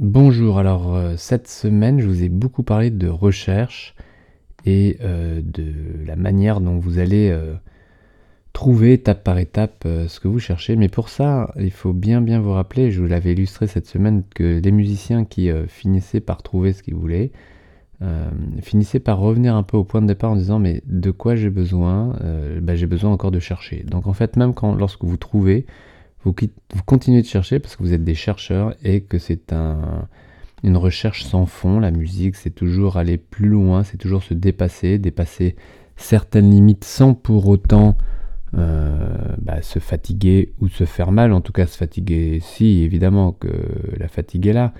Bonjour, alors euh, cette semaine je vous ai beaucoup parlé de recherche et euh, de la manière dont vous allez euh, trouver étape par étape ce que vous cherchez. Mais pour ça, il faut bien bien vous rappeler, je vous l'avais illustré cette semaine, que les musiciens qui finissaient par trouver ce qu'ils voulaient, finissaient par revenir un peu au point de départ en disant mais de quoi j'ai besoin bah, J'ai besoin encore de chercher. Donc en fait, même quand lorsque vous trouvez, vous, continuez de chercher parce que vous êtes des chercheurs et que c'est un, une recherche sans fond. La musique, c'est toujours aller plus loin, c'est toujours se dépasser, dépasser certaines limites sans pour autant euh, bah, se fatiguer ou se faire mal. En tout cas, se fatiguer, si, évidemment que la fatigue est là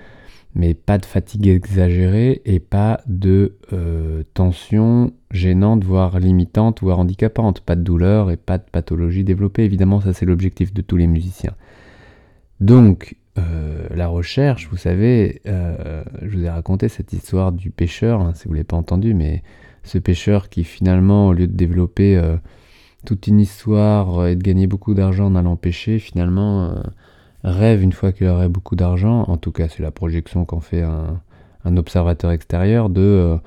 mais pas de fatigue exagérée et pas de euh, tension gênante, voire limitante, voire handicapante, pas de douleur et pas de pathologie développée. Évidemment, ça c'est l'objectif de tous les musiciens. Donc, euh, la recherche, vous savez, euh, je vous ai raconté cette histoire du pêcheur, hein, si vous ne l'avez pas entendu, mais ce pêcheur qui finalement, au lieu de développer toute une histoire et de gagner beaucoup d'argent en allant pêcher, finalement rêve une fois qu'il aurait beaucoup d'argent, en tout cas c'est la projection qu'en fait un, observateur extérieur, de, euh,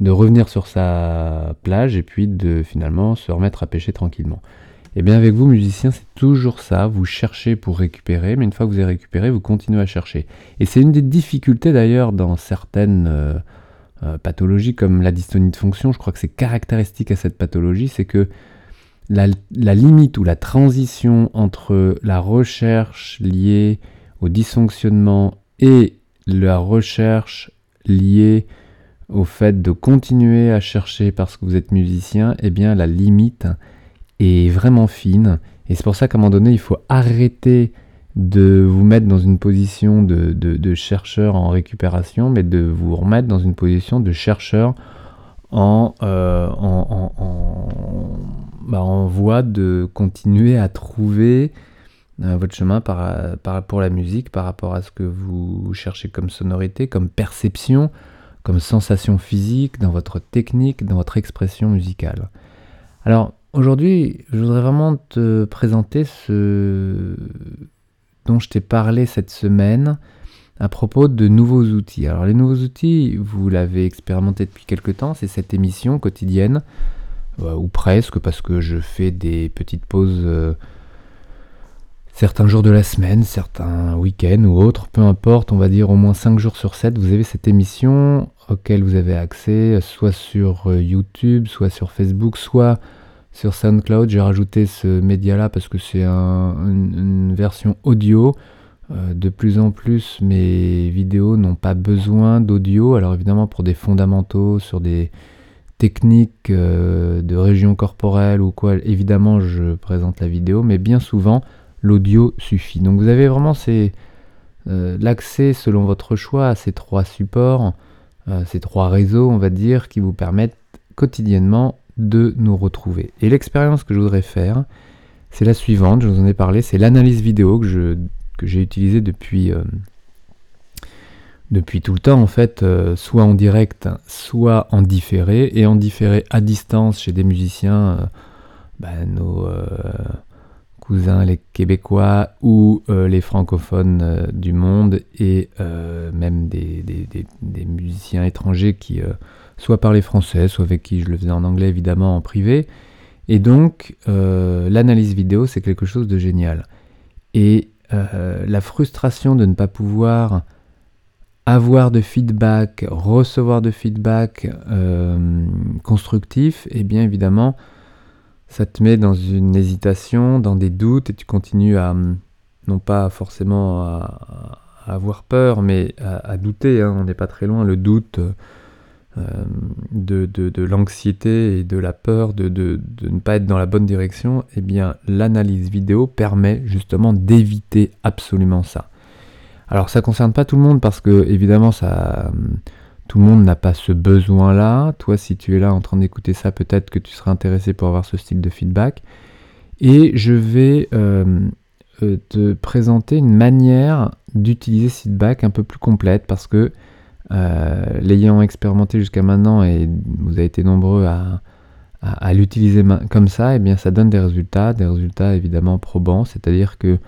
de revenir sur sa plage et puis de finalement se remettre à pêcher tranquillement. Et eh bien avec vous musiciens c'est toujours ça, vous cherchez pour récupérer, mais une fois que vous avez récupéré, vous continuez à chercher. Et c'est une des difficultés d'ailleurs dans certaines euh, euh, pathologies comme la dystonie de fonction, je crois que c'est caractéristique à cette pathologie, c'est que la, limite ou la transition entre la recherche liée au dysfonctionnement et la recherche liée au fait de continuer à chercher parce que vous êtes musicien, eh bien la limite est vraiment fine. Et c'est pour ça qu'à un moment donné, il faut arrêter de vous mettre dans une position de, chercheur en récupération, mais de vous remettre dans une position de chercheur euh, en, bah, en, voie de continuer à trouver euh, votre chemin par, par, pour la musique par rapport à ce que vous cherchez comme sonorité, comme perception, comme sensation physique, dans votre technique, dans votre expression musicale. Alors aujourd'hui, je voudrais vraiment te présenter ce dont je t'ai parlé cette semaine à propos de nouveaux outils. Alors les nouveaux outils, vous l'avez expérimenté depuis quelques temps, c'est cette émission quotidienne, ou presque, parce que je fais des petites pauses euh, certains jours de la semaine, certains week-ends ou autres, peu importe, on va dire au moins 5 jours sur 7, vous avez cette émission auquel vous avez accès, soit sur euh, YouTube, soit sur Facebook, soit sur SoundCloud. J'ai rajouté ce média-là parce que c'est une version audio euh, de plus en plus, mes vidéos n'ont pas besoin d'audio. Alors évidemment, pour des fondamentaux, sur des techniques euh, de région corporelle ou quoi, évidemment, je présente la vidéo, mais bien souvent, l'audio suffit. Donc vous avez vraiment euh, l'accès selon votre choix à ces trois supports, ces trois réseaux, on va dire, qui vous permettent quotidiennement de nous retrouver. Et l'expérience que je voudrais faire, c'est la suivante, je vous en ai parlé, c'est l'analyse vidéo que j'ai utilisé depuis, euh, depuis tout le temps, en fait, euh, soit en direct, soit en différé, et en différé à distance chez des musiciens, euh, bah, nos cousins, les Québécois ou les francophones du monde, et même des, des, musiciens étrangers qui soit parlaient français, soit avec qui je le faisais en anglais, évidemment, en privé. Et donc, l'analyse vidéo, c'est quelque chose de génial. Et euh, la frustration de ne pas pouvoir avoir de feedback, recevoir de feedback euh, constructif, et eh bien évidemment, ça te met dans une hésitation, dans des doutes, et tu continues à, non pas forcément à, avoir peur, mais à, douter, hein. on n'est pas très loin, le doute euh, de, l'anxiété et de la peur de, ne pas être dans la bonne direction, eh bien l'analyse vidéo permet justement d'éviter absolument ça. Alors ça concerne pas tout le monde parce que évidemment ça tout le monde n'a pas ce besoin-là. Toi si tu es là en train d'écouter ça, peut-être que tu seras intéressé pour avoir ce style de feedback. Et je vais euh, euh, te présenter une manière d'utiliser ce feedback un peu plus complète parce que euh, l'ayant expérimenté jusqu'à maintenant, et vous avez été nombreux à, l'utiliser comme ça, et eh bien ça donne des résultats, des résultats évidemment probants, c'est-à-dire que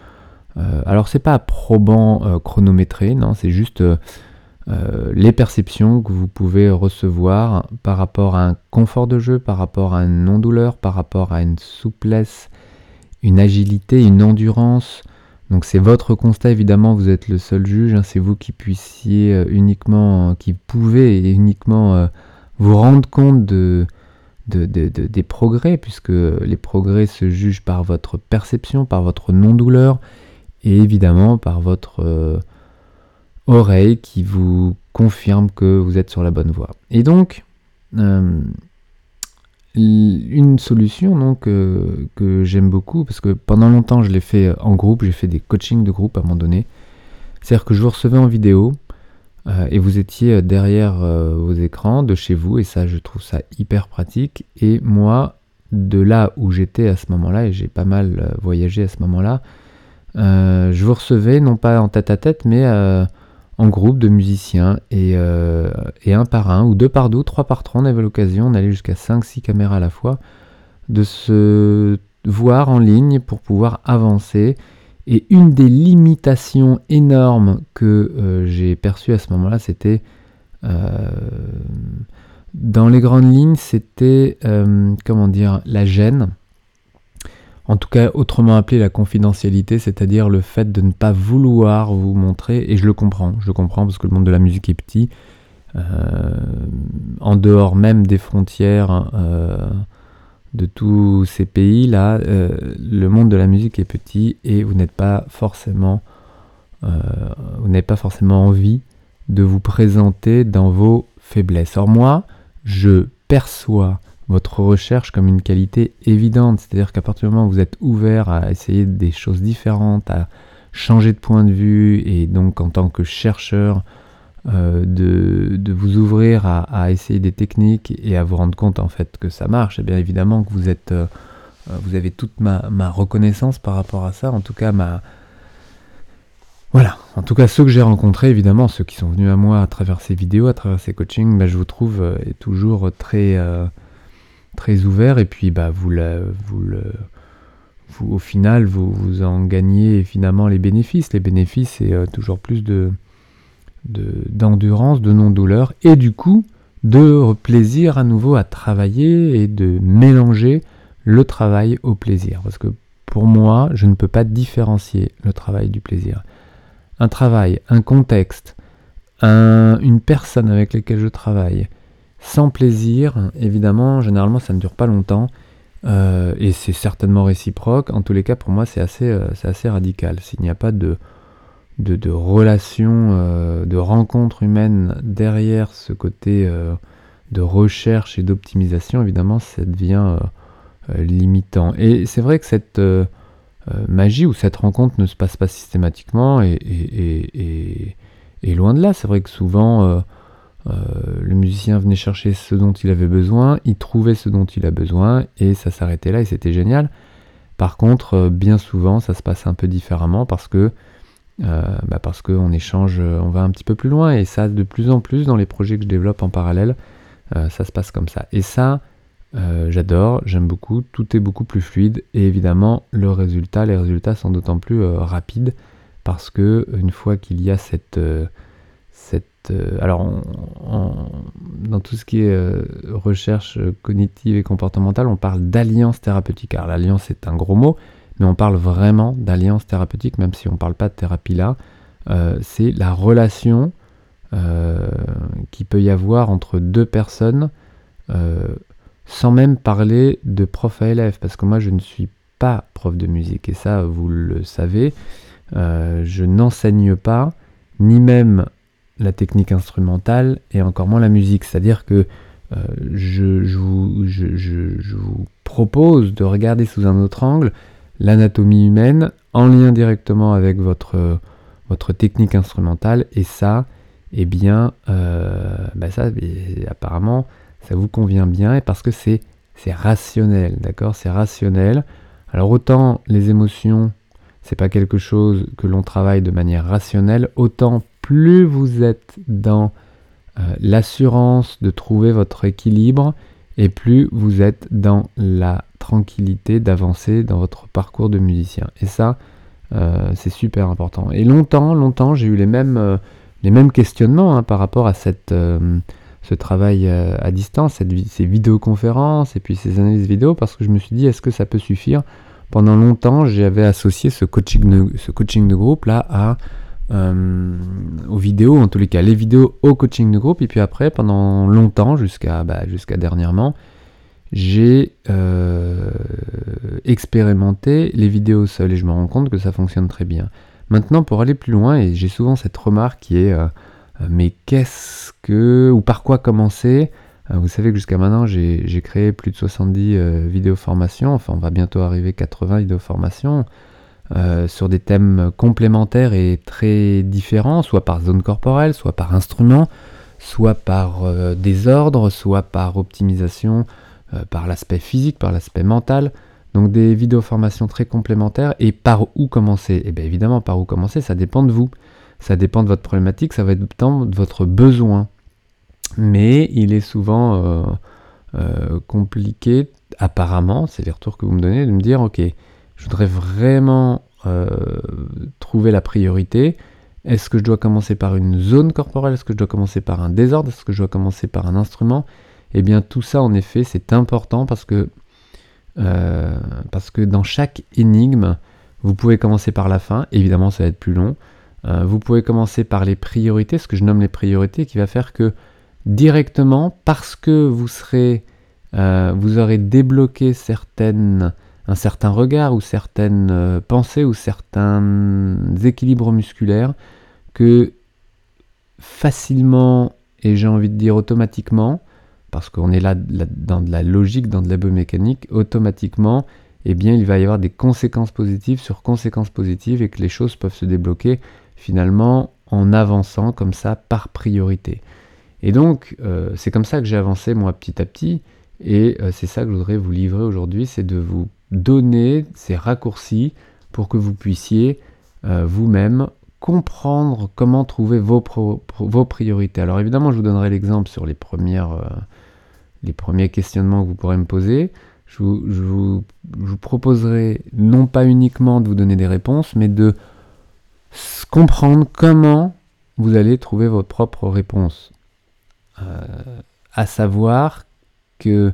Euh, alors c'est pas probant euh, chronométré, non, c'est juste les perceptions que vous pouvez recevoir par rapport à un confort de jeu, par rapport à une non-douleur, par rapport à une souplesse, une agilité, une endurance. Donc c'est votre constat évidemment, vous êtes le seul juge, hein, c'est vous qui puissiez uniquement, qui pouvez uniquement vous rendre compte de, des progrès, puisque les progrès se jugent par votre perception, par votre non-douleur, et évidemment par votre euh, oreille qui vous confirme que vous êtes sur la bonne voie. Et donc, euh, une solution donc, euh, que j'aime beaucoup, parce que pendant longtemps je l'ai fait en groupe, j'ai fait des coachings de groupe à un moment donné, c'est-à-dire que je vous recevais en vidéo, et vous étiez derrière vos écrans de chez vous et ça je trouve ça hyper pratique et moi de là où j'étais à ce moment-là et j'ai pas mal voyagé à ce moment-là je vous recevais non pas en tête à tête mais en groupe de musiciens et, et, un par un ou deux par deux trois par trois on avait l'occasion d'aller jusqu'à 5-6 caméras à la fois de se voir en ligne pour pouvoir avancer et une des limitations énormes que euh, j'ai perçues à ce moment-là, c'était euh, dans les grandes lignes, c'était euh, comment dire la gêne. En tout cas, autrement appelé la confidentialité, c'est-à-dire le fait de ne pas vouloir vous montrer. Et je le comprends, je le comprends parce que le monde de la musique est petit. en dehors même des frontières de tous ces pays-là, euh, le monde de la musique est petit et vous n'êtes pas forcément, euh, vous n'avez pas forcément envie de vous présenter dans vos faiblesses. Or moi, je perçois votre recherche comme une qualité évidente, c'est-à-dire qu'à partir du moment où vous êtes ouvert à essayer des choses différentes, à changer de point de vue, et donc en tant que chercheur, euh, de, vous ouvrir à, essayer des techniques et à vous rendre compte en fait que ça marche, et bien évidemment que vous êtes, euh, euh, vous avez toute ma, reconnaissance par rapport à ça, en tout cas ma, voilà, en tout cas ceux que j'ai rencontrés, évidemment, ceux qui sont venus à moi à travers ces vidéos, à travers ces coachings, bah, je vous trouve toujours très, très ouvert et puis bah, vous, vous le, au final, vous, vous en gagnez finalement les bénéfices. Les bénéfices, c'est toujours plus de, d'endurance, de, non-douleur, et du coup de plaisir à nouveau à travailler et de mélanger le travail au plaisir. Parce que pour moi, je ne peux pas différencier le travail du plaisir. Un travail, un contexte, une personne avec laquelle je travaille, sans plaisir, évidemment, généralement, ça ne dure pas longtemps. Euh, et c'est certainement réciproque. En tous les cas, pour moi, c'est assez, euh, assez radical. S'il n'y a pas de, de, relations, euh, de rencontres humaines derrière ce côté de recherche et d'optimisation, évidemment, ça devient limitant. Et c'est vrai que cette magie ou cette rencontre ne se passe pas systématiquement et, et, loin de là. C'est vrai que souvent, le musicien venait chercher ce dont il avait besoin, il trouvait ce dont il a besoin et ça s'arrêtait là et c'était génial. Par contre, bien souvent, ça se passe un peu différemment parce que euh, bah parce qu'on échange, euh, on va un petit peu plus loin et ça de plus en plus dans les projets que je développe en parallèle, euh, ça se passe comme ça. Et ça, j'adore, j'aime beaucoup, tout est beaucoup plus fluide et évidemment le résultat, les résultats sont d'autant plus rapides parce que une fois qu'il y a cette, cette alors dans tout ce qui est recherche cognitive et comportementale, on parle d'alliance thérapeutique. Alors l'alliance est un gros mot, mais on parle vraiment d'alliance thérapeutique, même si on ne parle pas de thérapie là. Euh, c'est la relation euh, qui peut y avoir entre deux personnes, euh, sans même parler de prof à élève, parce que moi je ne suis pas prof de musique, et ça vous le savez, je n'enseigne pas, ni même la technique instrumentale, et encore moins la musique, c'est-à-dire que je, vous, je vous propose de regarder sous un autre angle l'anatomie humaine en lien directement avec votre, votre technique instrumentale. Et ça, eh bien, euh, bah ça, apparemment, ça vous convient bien et parce que c'est rationnel, d'accord? C'est rationnel. Alors autant les émotions, c'est pas quelque chose que l'on travaille de manière rationnelle, autant plus vous êtes dans euh, l'assurance de trouver votre équilibre et plus vous êtes dans la tranquillité d'avancer dans votre parcours de musicien. Et ça, c'est super important. Et longtemps, longtemps, j'ai eu les mêmes, les mêmes questionnements hein, par rapport à ce travail à distance, ces vidéoconférences et puis ces analyses vidéo, parce que je me suis dit, est-ce que ça peut suffire? Pendant longtemps, j'avais associé ce coaching ce coaching de groupe là à euh, aux vidéos, en tous les cas, les vidéos au coaching de groupe. Et puis après, pendant longtemps, jusqu'à bah, jusqu'à dernièrement, j'ai euh, expérimenté les vidéos seules et je me rends compte que ça fonctionne très bien. Maintenant, pour aller plus loin, et j'ai souvent cette remarque qui est euh, mais qu'est-ce que ou par quoi commencer? Vous savez que jusqu'à maintenant, j'ai créé plus de 70 vidéos formations, enfin on va bientôt arriver 80 vidéos formations. Euh, sur des thèmes complémentaires et très différents, soit par zone corporelle, soit par instrument, soit par euh, désordre, soit par optimisation, euh, par l'aspect physique, par l'aspect mental. Donc des vidéos formations très complémentaires. Et par où commencer? Eh bien évidemment, par où commencer, ça dépend de vous. Ça dépend de votre problématique, ça va dépendre de votre besoin. Mais il est souvent compliqué, apparemment, c'est les retours que vous me donnez, de me dire, ok, je voudrais vraiment euh, trouver la priorité. Est-ce que je dois commencer par une zone corporelle? Est-ce que je dois commencer par un désordre? Est-ce que je dois commencer par un instrument? Eh bien tout ça en effet c'est important parce que, euh, parce que dans chaque énigme, vous pouvez commencer par la fin, évidemment ça va être plus long. Euh, vous pouvez commencer par les priorités, ce que je nomme les priorités, qui va faire que directement, parce que vous serez, vous aurez débloqué certaines un certain regard ou certaines euh, pensées ou certains équilibres musculaires que facilement et j'ai envie de dire automatiquement, parce qu'on est là, dans de la logique, dans de la biomécanique, automatiquement, eh bien il va y avoir des conséquences positives sur conséquences positives et que les choses peuvent se débloquer finalement en avançant comme ça par priorité. Et donc euh, c'est comme ça que j'ai avancé moi petit à petit et euh, c'est ça que je voudrais vous livrer aujourd'hui, c'est de vous donner ces raccourcis pour que vous puissiez euh, vous-même comprendre comment trouver vos, priorités. Alors évidemment, je vous donnerai l'exemple sur les, premières, euh, les premiers questionnements que vous pourrez me poser. Je vous, je, vous, proposerai non pas uniquement de vous donner des réponses, mais de comprendre comment vous allez trouver votre propre réponse. Euh, à savoir que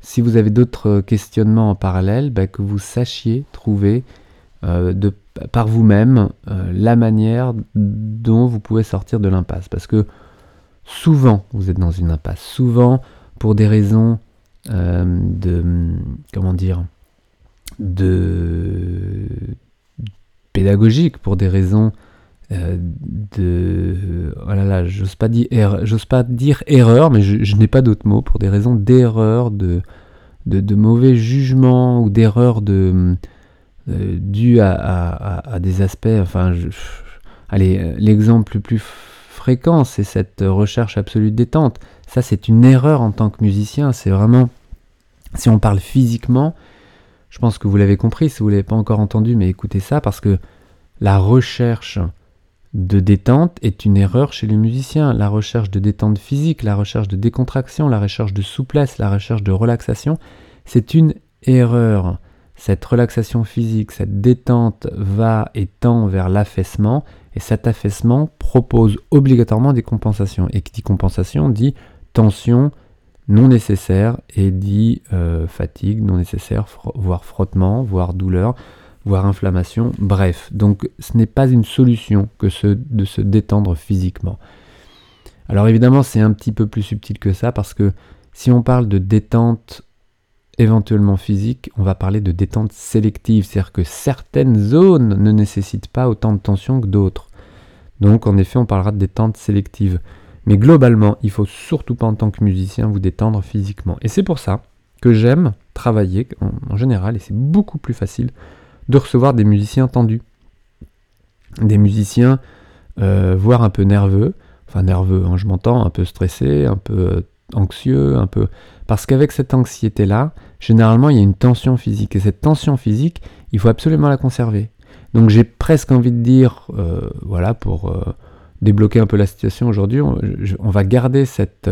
si vous avez d'autres questionnements en parallèle, bah, que vous sachiez trouver euh, par vous-même euh, la manière dont vous pouvez sortir de l'impasse. Parce que souvent, vous êtes dans une impasse. Souvent, pour des raisons euh, de... Comment dire de pédagogique, pour des raisons de... Oh là j'ose pas, dire, j'ose pas dire erreur, mais je, n'ai pas d'autres mots, pour des raisons d'erreur, de, de, mauvais jugement ou d'erreur de, euh, dû à, des aspects... Enfin, allez, l'exemple le plus fréquent, c'est cette recherche absolue de détente. Ça, c'est une erreur en tant que musicien. C'est vraiment... Si on parle physiquement, je pense que vous l'avez compris, si vous ne l'avez pas encore entendu, mais écoutez ça, parce que la recherche de détente est une erreur chez les musiciens. La recherche de détente physique, la recherche de décontraction, la recherche de souplesse, la recherche de relaxation, c'est une erreur. Cette relaxation physique, cette détente va et tend vers l'affaissement, et cet affaissement propose obligatoirement des compensations. Et qui dit compensation dit tension non nécessaire et dit euh, fatigue non nécessaire, voire frottement, voire douleur voire inflammation, bref. Donc ce n'est pas une solution que de se détendre physiquement. Alors évidemment c'est un petit peu plus subtil que ça parce que si on parle de détente éventuellement physique, on va parler de détente sélective, c'est-à-dire que certaines zones ne nécessitent pas autant de tension que d'autres. Donc en effet on parlera de détente sélective. Mais globalement, il faut surtout pas en tant que musicien vous détendre physiquement. Et c'est pour ça que j'aime travailler en général, et c'est beaucoup plus facile de recevoir des musiciens tendus. Des musiciens, euh, voire un peu nerveux, enfin nerveux, hein, je m'entends, un peu stressé, un peu euh, anxieux, un peu... Parce qu'avec cette anxiété-là, généralement, il y a une tension physique. Et cette tension physique, il faut absolument la conserver. Donc j'ai presque envie de dire, euh, voilà, pour débloquer un peu la situation aujourd'hui, on, va garder cette,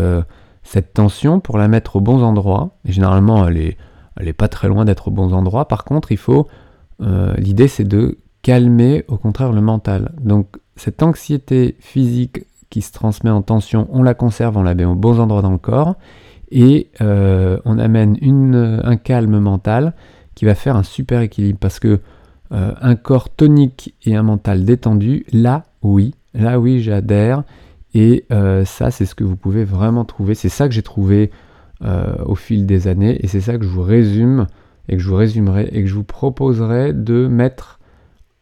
cette tension pour la mettre aux bons endroits. Et généralement, elle est, elle est pas très loin d'être aux bons endroits. Par contre, il faut euh, l'idée, c'est de calmer au contraire le mental. Donc cette anxiété physique qui se transmet en tension, on la conserve, on la met au bon endroit dans le corps et euh, on amène un calme mental qui va faire un super équilibre parce que euh, un corps tonique et un mental détendu, là oui, là oui j'adhère et ça c'est ce que vous pouvez vraiment trouver, c'est ça que j'ai trouvé au fil des années et c'est ça que je vous résume et que je vous résumerai et que je vous proposerai de mettre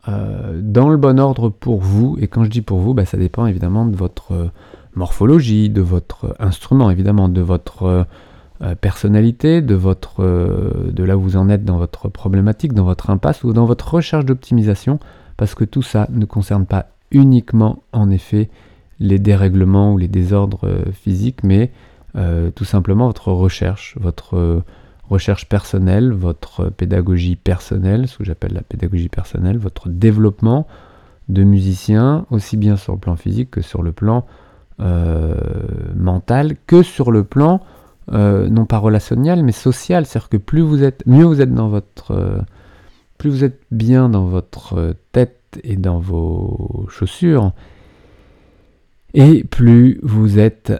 dans le bon ordre pour vous. Et quand je dis pour vous, bah, ça dépend évidemment de votre morphologie, de votre instrument, évidemment, de votre euh, personnalité, de, votre, euh, de là où vous en êtes dans votre problématique, dans votre impasse ou dans votre recherche d'optimisation, parce que tout ça ne concerne pas uniquement, en effet, les dérèglements ou les désordres euh, physiques, mais tout simplement votre recherche, votre recherche personnelle, votre pédagogie personnelle, ce que j'appelle la pédagogie personnelle, votre développement de musicien, aussi bien sur le plan physique que sur le plan euh, mental que sur le plan euh, non pas relationnel mais social. C'est-à-dire que plus vous êtes, mieux vous êtes dans votre, euh, plus vous êtes bien dans votre tête et dans vos chaussures, et plus vous êtes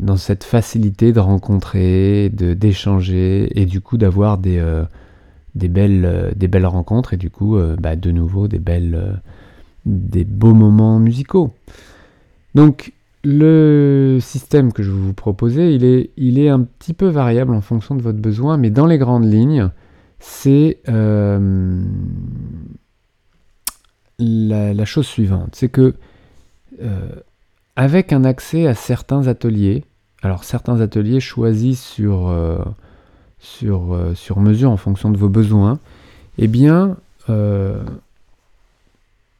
dans cette facilité de rencontrer, de d'échanger, et du coup d'avoir des, des, belles, des belles rencontres, et du coup, bah, de nouveau, des, belles, des beaux moments musicaux. Donc le système que je vais vous proposer, il est, il est un petit peu variable en fonction de votre besoin, mais dans les grandes lignes, c'est euh, la, chose suivante. C'est que euh, avec un accès à certains ateliers, alors certains ateliers choisis sur, euh, sur, sur mesure en fonction de vos besoins, eh bien,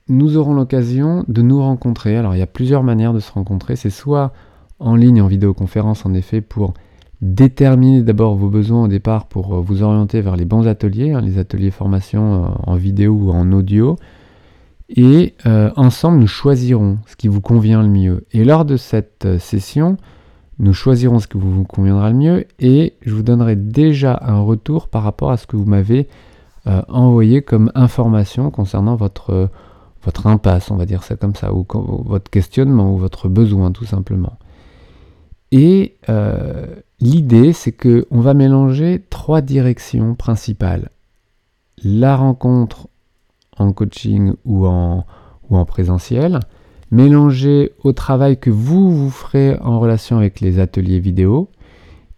nous aurons l'occasion de nous rencontrer. Alors il y a plusieurs manières de se rencontrer. C'est soit en ligne, en vidéoconférence, en effet, pour déterminer d'abord vos besoins au départ pour euh, vous orienter vers les bons ateliers, hein, les ateliers formation euh, en vidéo ou en audio. Et euh, ensemble, nous choisirons ce qui vous convient le mieux. Et lors de cette session, nous choisirons ce qui vous conviendra le mieux et je vous donnerai déjà un retour par rapport à ce que vous m'avez envoyé comme information concernant votre votre impasse, on va dire ça comme ça, ou votre questionnement, ou votre besoin tout simplement. Et euh, l'idée, c'est que on va mélanger trois directions principales. La rencontre en coaching ou en, ou en présentiel, mélangée au travail que vous, vous ferez en relation avec les ateliers vidéo,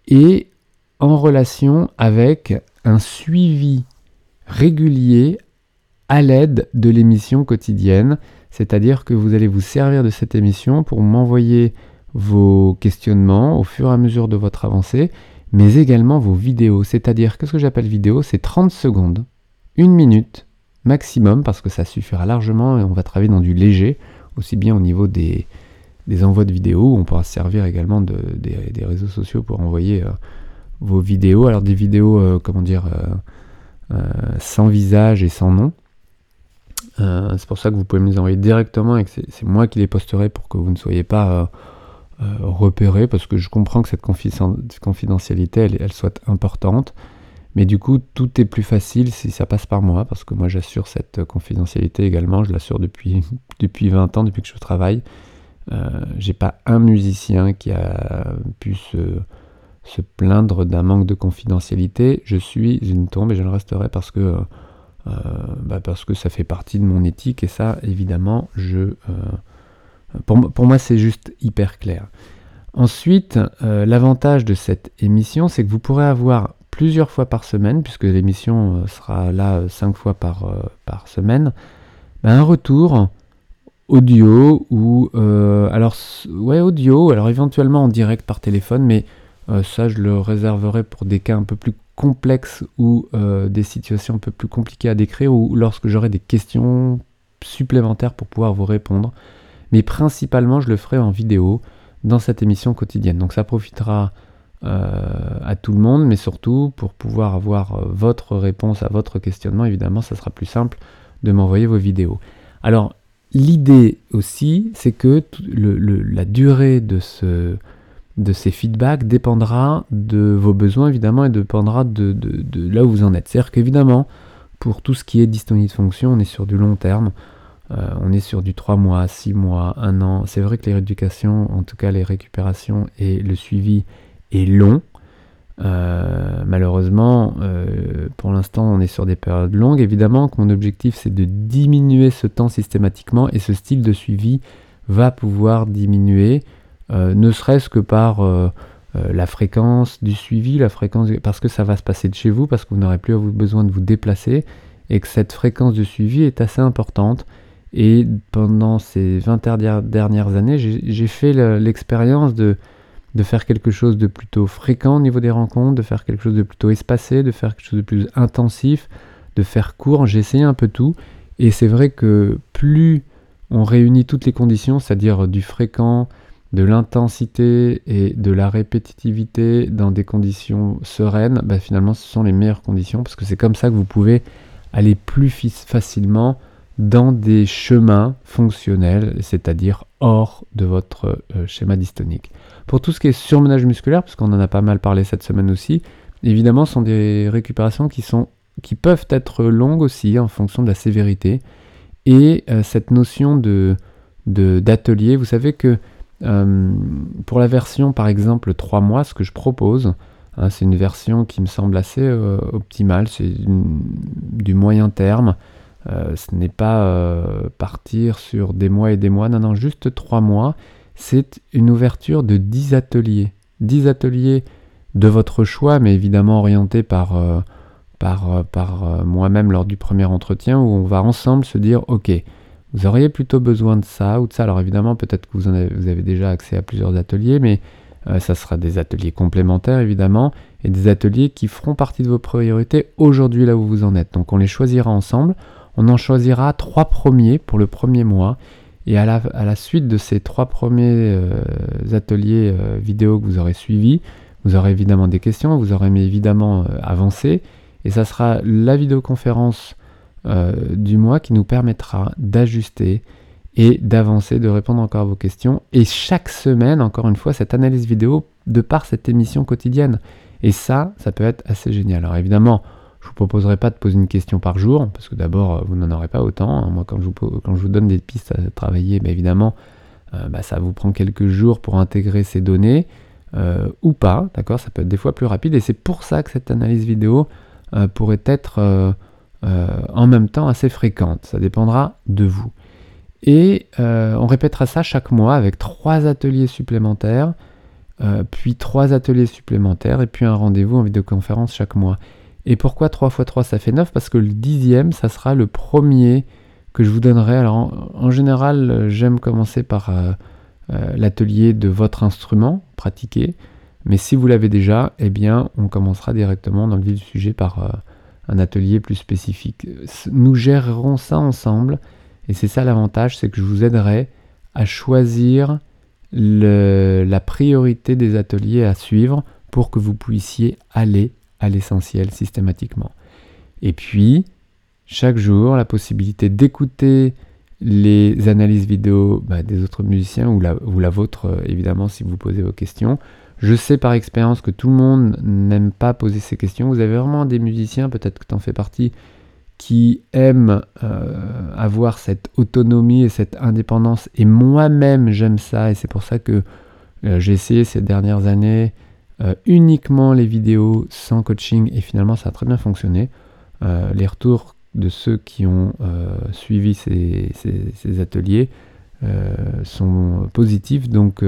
et en relation avec un suivi régulier à l'aide de l'émission quotidienne, c'est-à-dire que vous allez vous servir de cette émission pour m'envoyer vos questionnements au fur et à mesure de votre avancée, mais également vos vidéos. C'est-à-dire, qu'est-ce que j'appelle vidéo C'est 30 secondes, une minute maximum, parce que ça suffira largement et on va travailler dans du léger, aussi bien au niveau des, envois de vidéos, on pourra se servir également de, des, réseaux sociaux pour envoyer euh, vos vidéos. Alors des vidéos, euh, comment dire, euh, sans visage et sans nom. C'est pour ça que vous pouvez me les envoyer directement et que c'est moi qui les posterai pour que vous ne soyez pas repérés parce que je comprends que cette confidentialité elle, soit importante. Mais du coup, tout est plus facile si ça passe par moi, parce que moi j'assure cette confidentialité également, je l'assure depuis, depuis 20 ans, depuis que je travaille. J'ai pas un musicien qui a pu se, se plaindre d'un manque de confidentialité. Je suis une tombe et je le resterai parce que euh, bah, parce que ça fait partie de mon éthique et ça, évidemment, je, euh, pour, pour, moi, c'est juste hyper clair. Ensuite, euh, l'avantage de cette émission, c'est que vous pourrez avoir plusieurs fois par semaine, puisque l'émission sera là cinq fois par, par semaine, bah, un retour audio ou alors ouais audio alors éventuellement en direct par téléphone mais ça je le réserverai pour des cas un peu plus complexes ou euh, des situations un peu plus compliquées à décrire ou lorsque j'aurai des questions supplémentaires pour pouvoir vous répondre. Mais principalement, je le ferai en vidéo dans cette émission quotidienne. Donc ça profitera euh, à tout le monde, mais surtout pour pouvoir avoir euh, votre réponse à votre questionnement, évidemment, ça sera plus simple de m'envoyer vos vidéos. Alors, l'idée aussi, c'est que la durée de ces feedbacks dépendra de vos besoins évidemment et dépendra de, là où vous en êtes. C'est-à-dire qu'évidemment, pour tout ce qui est dystonie de fonction, on est sur du long terme. Euh, on est sur du 3 mois, 6 mois, 1 an. C'est vrai que les rééducations, en tout cas les récupérations et le suivi est long. Euh, malheureusement, euh, pour l'instant, on est sur des périodes longues. Évidemment que mon objectif, c'est de diminuer ce temps systématiquement et ce style de suivi va pouvoir diminuer, ne serait-ce que par la fréquence du suivi, la fréquence parce que ça va se passer de chez vous, parce que vous n'aurez plus besoin de vous déplacer et que cette fréquence de suivi est assez importante. Et pendant ces 20 dernières années, j'ai fait l'expérience de, de faire quelque chose de plutôt fréquent au niveau des rencontres, de faire quelque chose de plutôt espacé, de faire quelque chose de plus intensif, de faire court. J'ai essayé un peu tout. Et c'est vrai que plus on réunit toutes les conditions, c'est-à-dire du fréquent, de l'intensité et de la répétitivité dans des conditions sereines, bah finalement ce sont les meilleures conditions parce que c'est comme ça que vous pouvez aller plus facilement dans des chemins fonctionnels, c'est-à-dire hors de votre euh, schéma dystonique. Pour tout ce qui est surmenage musculaire, parce qu'on en a pas mal parlé cette semaine aussi, évidemment, ce sont des récupérations qui, sont, qui peuvent être longues aussi en fonction de la sévérité. Et euh, cette notion d'atelier, vous savez que euh, pour la version par exemple 3 mois, ce que je propose, hein, c'est une version qui me semble assez optimale, c'est du moyen terme. Euh, ce n'est pas euh, partir sur des mois et des mois, non, non, juste trois mois. C'est une ouverture de 10 ateliers. 10 ateliers de votre choix, mais évidemment orientés par, euh, par, par moi-même lors du premier entretien, où on va ensemble se dire, ok, vous auriez plutôt besoin de ça ou de ça. Alors évidemment, peut-être que vous, avez, vous avez déjà accès à plusieurs ateliers, mais ça sera des ateliers complémentaires évidemment, et des ateliers qui feront partie de vos priorités aujourd'hui là où vous en êtes. Donc on les choisira ensemble. On en choisira trois premiers pour le premier mois. Et à la, suite de ces trois premiers euh, ateliers euh, vidéo que vous aurez suivis, vous aurez évidemment des questions, vous aurez évidemment euh, avancé. Et ça sera la vidéoconférence du mois qui nous permettra d'ajuster et d'avancer, de répondre encore à vos questions. Et chaque semaine, encore une fois, cette analyse vidéo de par cette émission quotidienne. Et ça, ça peut être assez génial. Alors évidemment, je vous proposerai pas de poser une question par jour, parce que d'abord, vous n'en aurez pas autant. Hein. Moi, quand je vous, donne des pistes à travailler, bah, évidemment, euh, bah, ça vous prend quelques jours pour intégrer ces données, euh, ou pas, d'accord? Ça peut être des fois plus rapide, et c'est pour ça que cette analyse vidéo euh, pourrait être en même temps assez fréquente. Ça dépendra de vous. Et on répétera ça chaque mois avec trois ateliers supplémentaires, puis trois ateliers supplémentaires, et puis un rendez-vous en vidéoconférence chaque mois. Et pourquoi 3 x 3 ça fait 9 Parce que le dixième, ça sera le premier que je vous donnerai. Alors en, général, j'aime commencer par euh, euh, l'atelier de votre instrument, pratiquer. Mais si vous l'avez déjà, eh bien, on commencera directement dans le vif du sujet par euh, un atelier plus spécifique. Nous gérerons ça ensemble. Et c'est ça l'avantage, c'est que je vous aiderai à choisir la priorité des ateliers à suivre pour que vous puissiez aller à l'essentiel systématiquement. Et puis, chaque jour, la possibilité d'écouter les analyses vidéo bah, des autres musiciens ou la, vôtre, euh, évidemment, si vous posez vos questions. Je sais par expérience que tout le monde n'aime pas poser ces questions. Vous avez vraiment des musiciens, peut-être que tu en fais partie, qui aiment euh, avoir cette autonomie et cette indépendance. Et moi-même, j'aime ça. Et c'est pour ça que euh, j'ai essayé ces dernières années euh, uniquement les vidéos sans coaching et finalement ça a très bien fonctionné. Euh, les retours de ceux qui ont euh, suivi ces, ateliers sont positifs donc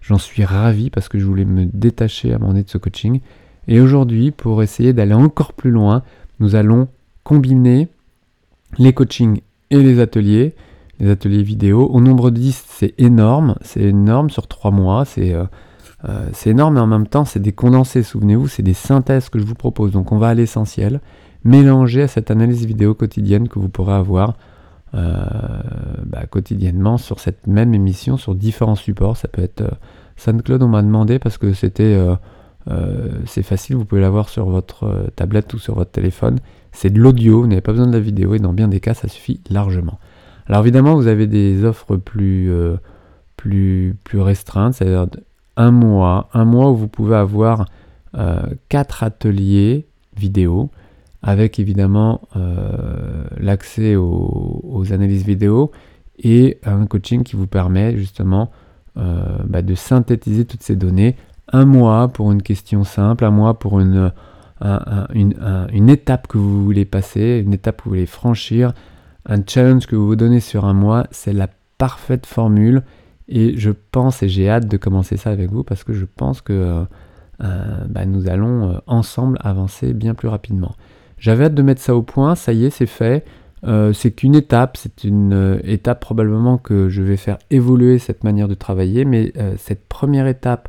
j'en suis ravi parce que je voulais me détacher à un moment de ce coaching. Et aujourd'hui, pour essayer d'aller encore plus loin, nous allons combiner les coachings et les ateliers, les ateliers vidéo. Au nombre de 10, c'est énorme, c'est énorme sur 3 mois, c'est c'est énorme, mais en même temps, c'est des condensés, souvenez-vous, c'est des synthèses que je vous propose. Donc on va à l'essentiel, mélanger à cette analyse vidéo quotidienne que vous pourrez avoir euh, bah, quotidiennement sur cette même émission, sur différents supports. Ça peut être euh, SoundCloud, on m'a demandé parce que c'était... c'est facile, vous pouvez l'avoir sur votre tablette ou sur votre téléphone. C'est de l'audio, vous n'avez pas besoin de la vidéo et dans bien des cas, ça suffit largement. Alors évidemment, vous avez des offres plus, plus, plus restreintes, c'est-à-dire un mois, un mois où vous pouvez avoir euh, quatre ateliers vidéo avec évidemment l'accès aux, analyses vidéo et un coaching qui vous permet justement bah, de synthétiser toutes ces données. Un mois pour une question simple, un mois pour une, une, étape que vous voulez passer, une étape que vous voulez franchir, un challenge que vous vous donnez sur un mois, c'est la parfaite formule. Et je pense, et j'ai hâte de commencer ça avec vous, parce que je pense que euh, euh, bah, nous allons euh, ensemble avancer bien plus rapidement. J'avais hâte de mettre ça au point, ça y est, c'est fait. c'est qu'une étape, c'est une étape probablement que je vais faire évoluer cette manière de travailler, mais cette première étape,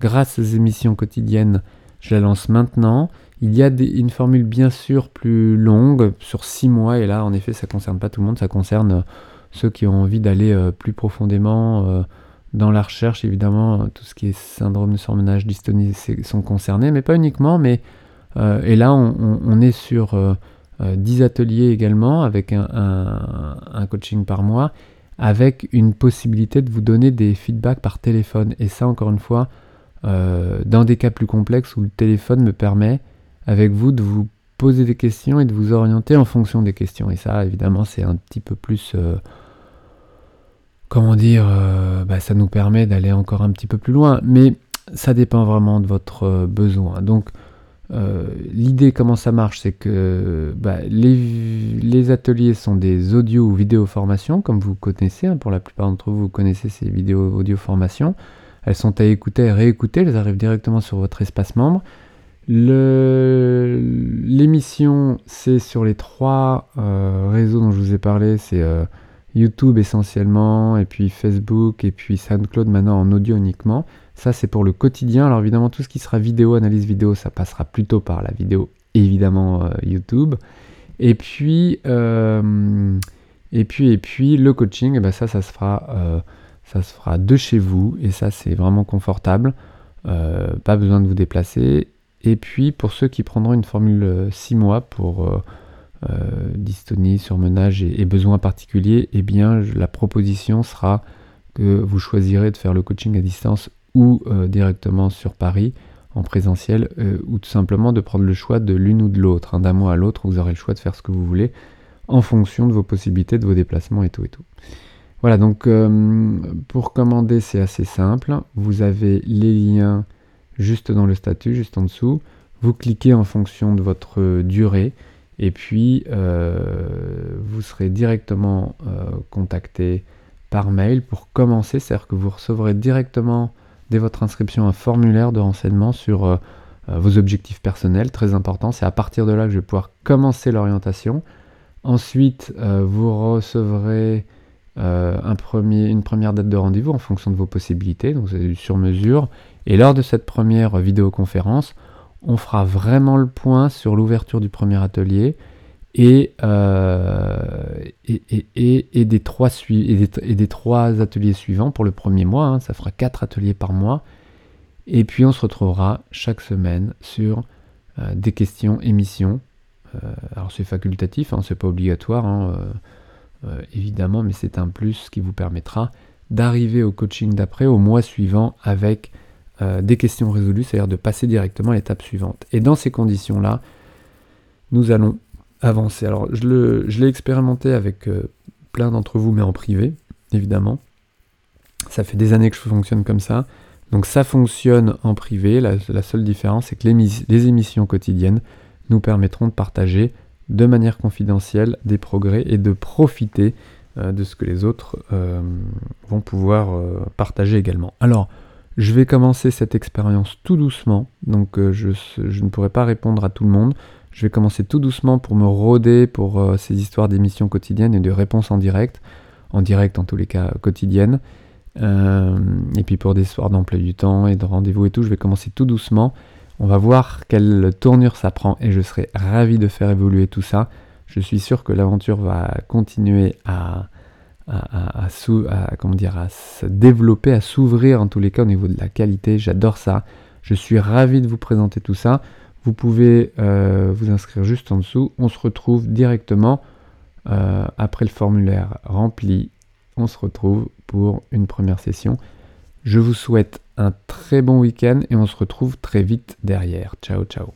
grâce aux émissions quotidiennes, je la lance maintenant. Il y a une formule bien sûr plus longue, sur six mois, et là en effet ça ne concerne pas tout le monde, ça concerne ceux qui ont envie d'aller euh, plus profondément euh, dans la recherche, évidemment, tout ce qui est syndrome de surmenage, dystonie sont concernés, mais pas uniquement. Mais, euh, et là, on, est sur 10 ateliers également, avec un, coaching par mois, avec une possibilité de vous donner des feedbacks par téléphone. Et ça, encore une fois, dans des cas plus complexes où le téléphone me permet, avec vous, de vous poser des questions et de vous orienter en fonction des questions. Et ça, évidemment, c'est un petit peu plus comment dire, euh, bah, ça nous permet d'aller encore un petit peu plus loin, mais ça dépend vraiment de votre euh, besoin. Donc, euh, l'idée, comment ça marche, c'est que bah, les, ateliers sont des audio ou vidéo formations, comme vous connaissez, hein, pour la plupart d'entre vous, vous connaissez ces vidéos audio formations. Elles sont à écouter et réécouter, elles arrivent directement sur votre espace membre. L'émission, c'est sur les trois réseaux dont je vous ai parlé, c'est YouTube essentiellement, et puis Facebook, et puis SoundCloud maintenant en audio uniquement. Ça, c'est pour le quotidien. Alors évidemment, tout ce qui sera vidéo, analyse vidéo, ça passera plutôt par la vidéo, évidemment, euh, YouTube. Et puis, euh, et puis, et puis, le coaching, eh ben ça, ça se fera, euh, ça se fera de chez vous, et ça, c'est vraiment confortable. pas besoin de vous déplacer. Et puis, pour ceux qui prendront une formule 6 mois pour euh, dystonie, surmenage et, besoins particuliers, eh bien la proposition sera que vous choisirez de faire le coaching à distance ou euh, directement sur Paris en présentiel euh, ou tout simplement de prendre le choix de l'une ou de l'autre. Hein, d'un mois à l'autre, vous aurez le choix de faire ce que vous voulez en fonction de vos possibilités, de vos déplacements et tout et tout. Voilà, donc pour commander, c'est assez simple. Vous avez les liens juste dans le statut, juste en dessous. Vous cliquez en fonction de votre durée. Et puis, euh, vous serez directement euh, contacté par mail pour commencer, c'est-à-dire que vous recevrez directement dès votre inscription un formulaire de renseignement sur euh, vos objectifs personnels, très important. C'est à partir de là que je vais pouvoir commencer l'orientation. Ensuite, vous recevrez une première date de rendez-vous en fonction de vos possibilités, donc c'est du sur mesure. Et lors de cette première vidéoconférence, on fera vraiment le point sur l'ouverture du premier atelier et, euh, des trois ateliers suivants pour le premier mois. Hein. ça fera quatre ateliers par mois. Et puis on se retrouvera chaque semaine sur euh, des questions, émissions. Euh, alors c'est facultatif, hein, c'est pas obligatoire, hein, évidemment, mais c'est un plus qui vous permettra d'arriver au coaching d'après, au mois suivant, avec euh, des questions résolues, c'est-à-dire de passer directement à l'étape suivante. Et dans ces conditions-là, nous allons avancer. Alors, je l'ai expérimenté avec euh, plein d'entre vous, mais en privé, évidemment. Ça fait des années que je fonctionne comme ça. Donc ça fonctionne en privé. La, seule différence, c'est que les, émissions quotidiennes nous permettront de partager de manière confidentielle des progrès et de profiter euh, de ce que les autres vont pouvoir partager également. Alors, je vais commencer cette expérience tout doucement, donc euh, je, ne pourrai pas répondre à tout le monde. Je vais commencer tout doucement pour me rôder pour euh, ces histoires d'émissions quotidiennes et de réponses en direct, en direct en tous les cas quotidiennes. Euh, et puis pour des histoires d'emploi du temps et de rendez-vous et tout, je vais commencer tout doucement. On va voir quelle tournure ça prend et je serai ravi de faire évoluer tout ça. Je suis sûr que l'aventure va continuer à, comment se développer, à s'ouvrir en tous les cas au niveau de la qualité. J'adore ça. Je suis ravi de vous présenter tout ça. Vous pouvez euh, vous inscrire juste en dessous. On se retrouve directement euh, après le formulaire rempli. On se retrouve pour une première session. Je vous souhaite un très bon week-end et on se retrouve très vite derrière. Ciao, ciao.